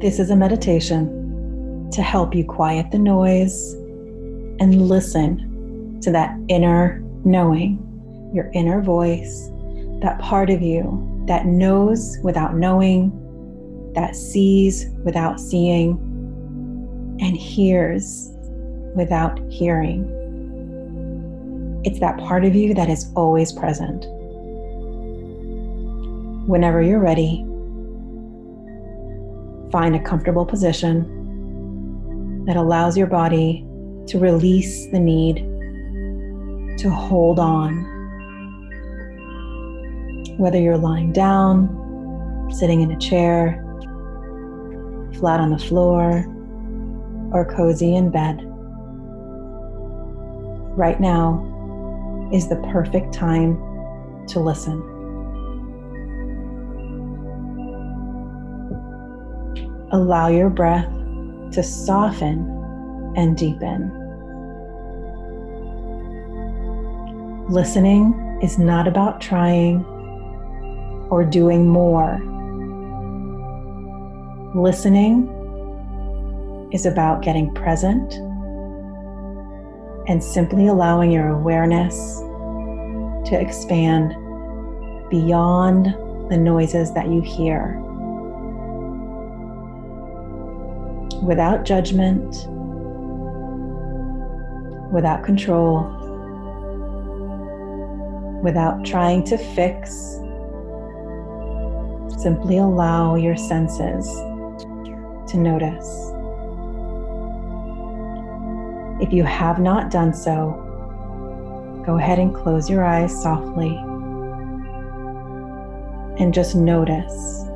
This is a meditation to help you quiet the noise and listen to that inner knowing, your inner voice, that part of you that knows without knowing, that sees without seeing, and hears without hearing. It's that part of you that is always present. Whenever you're ready, find a comfortable position that allows your body to release the need to hold on. Whether you're lying down, sitting in a chair, flat on the floor, or cozy in bed. Right now is the perfect time to listen. Allow your breath to soften and deepen. Listening is not about trying or doing more. Listening is about getting present and simply allowing your awareness to expand beyond the noises that you hear. Without judgment, without control, without trying to fix, simply allow your senses to notice. If you have not done so, go ahead and close your eyes softly and just notice.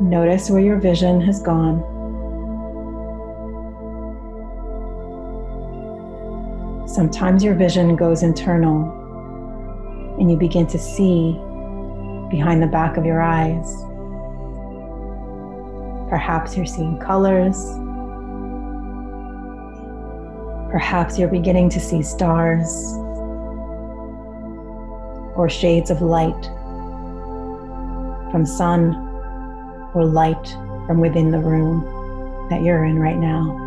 Notice where your vision has gone. Sometimes your vision goes internal and you begin to see behind the back of your eyes. Perhaps you're seeing colors. Perhaps you're beginning to see stars or shades of light from sun or light from within the room that you're in right now.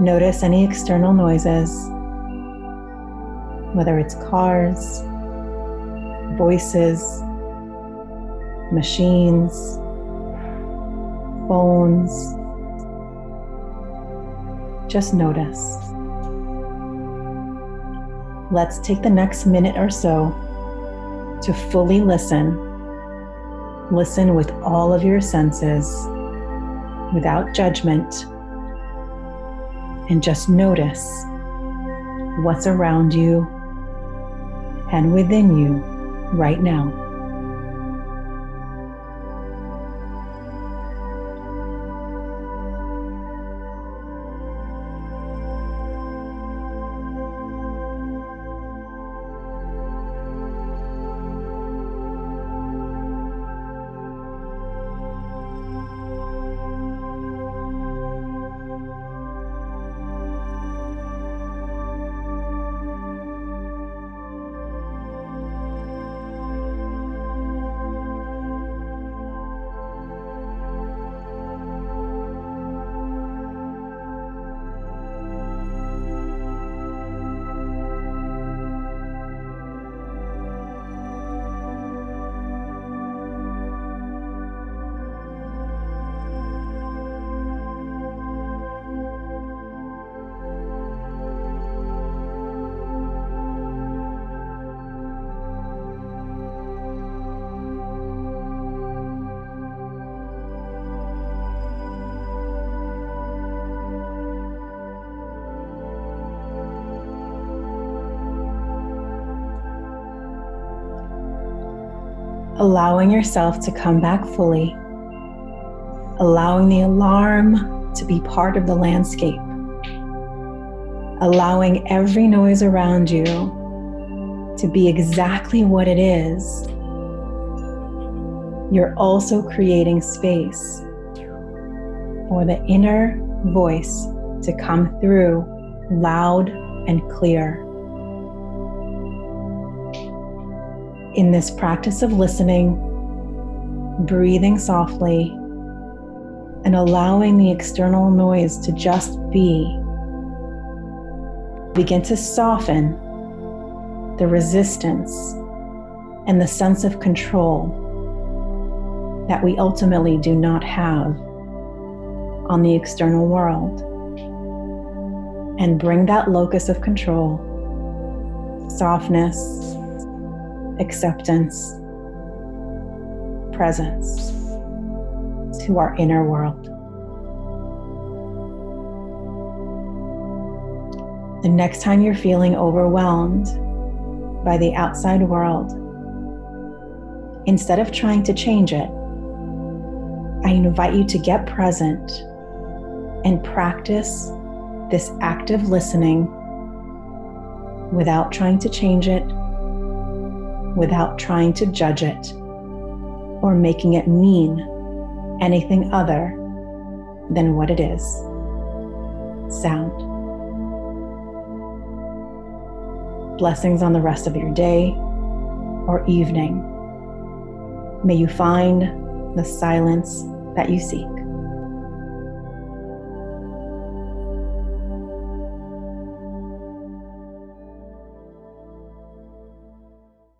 Notice any external noises, whether it's cars, voices, machines, phones. Just notice. Let's take the next minute or so to fully listen. Listen with all of your senses without judgment and just notice what's around you and within you right now. Allowing yourself to come back fully, allowing the alarm to be part of the landscape, allowing every noise around you to be exactly what it is. You're also creating space for the inner voice to come through loud and clear. In this practice of listening, breathing softly, and allowing the external noise to just be, begin to soften the resistance and the sense of control that we ultimately do not have on the external world. And bring that locus of control, softness, acceptance, presence to our inner world. The next time you're feeling overwhelmed by the outside world, instead of trying to change it, I invite you to get present and practice this active listening without trying to change it, without trying to judge it, or making it mean anything other than what it is sound. Blessings on the rest of your day or evening. May you find the silence that you seek.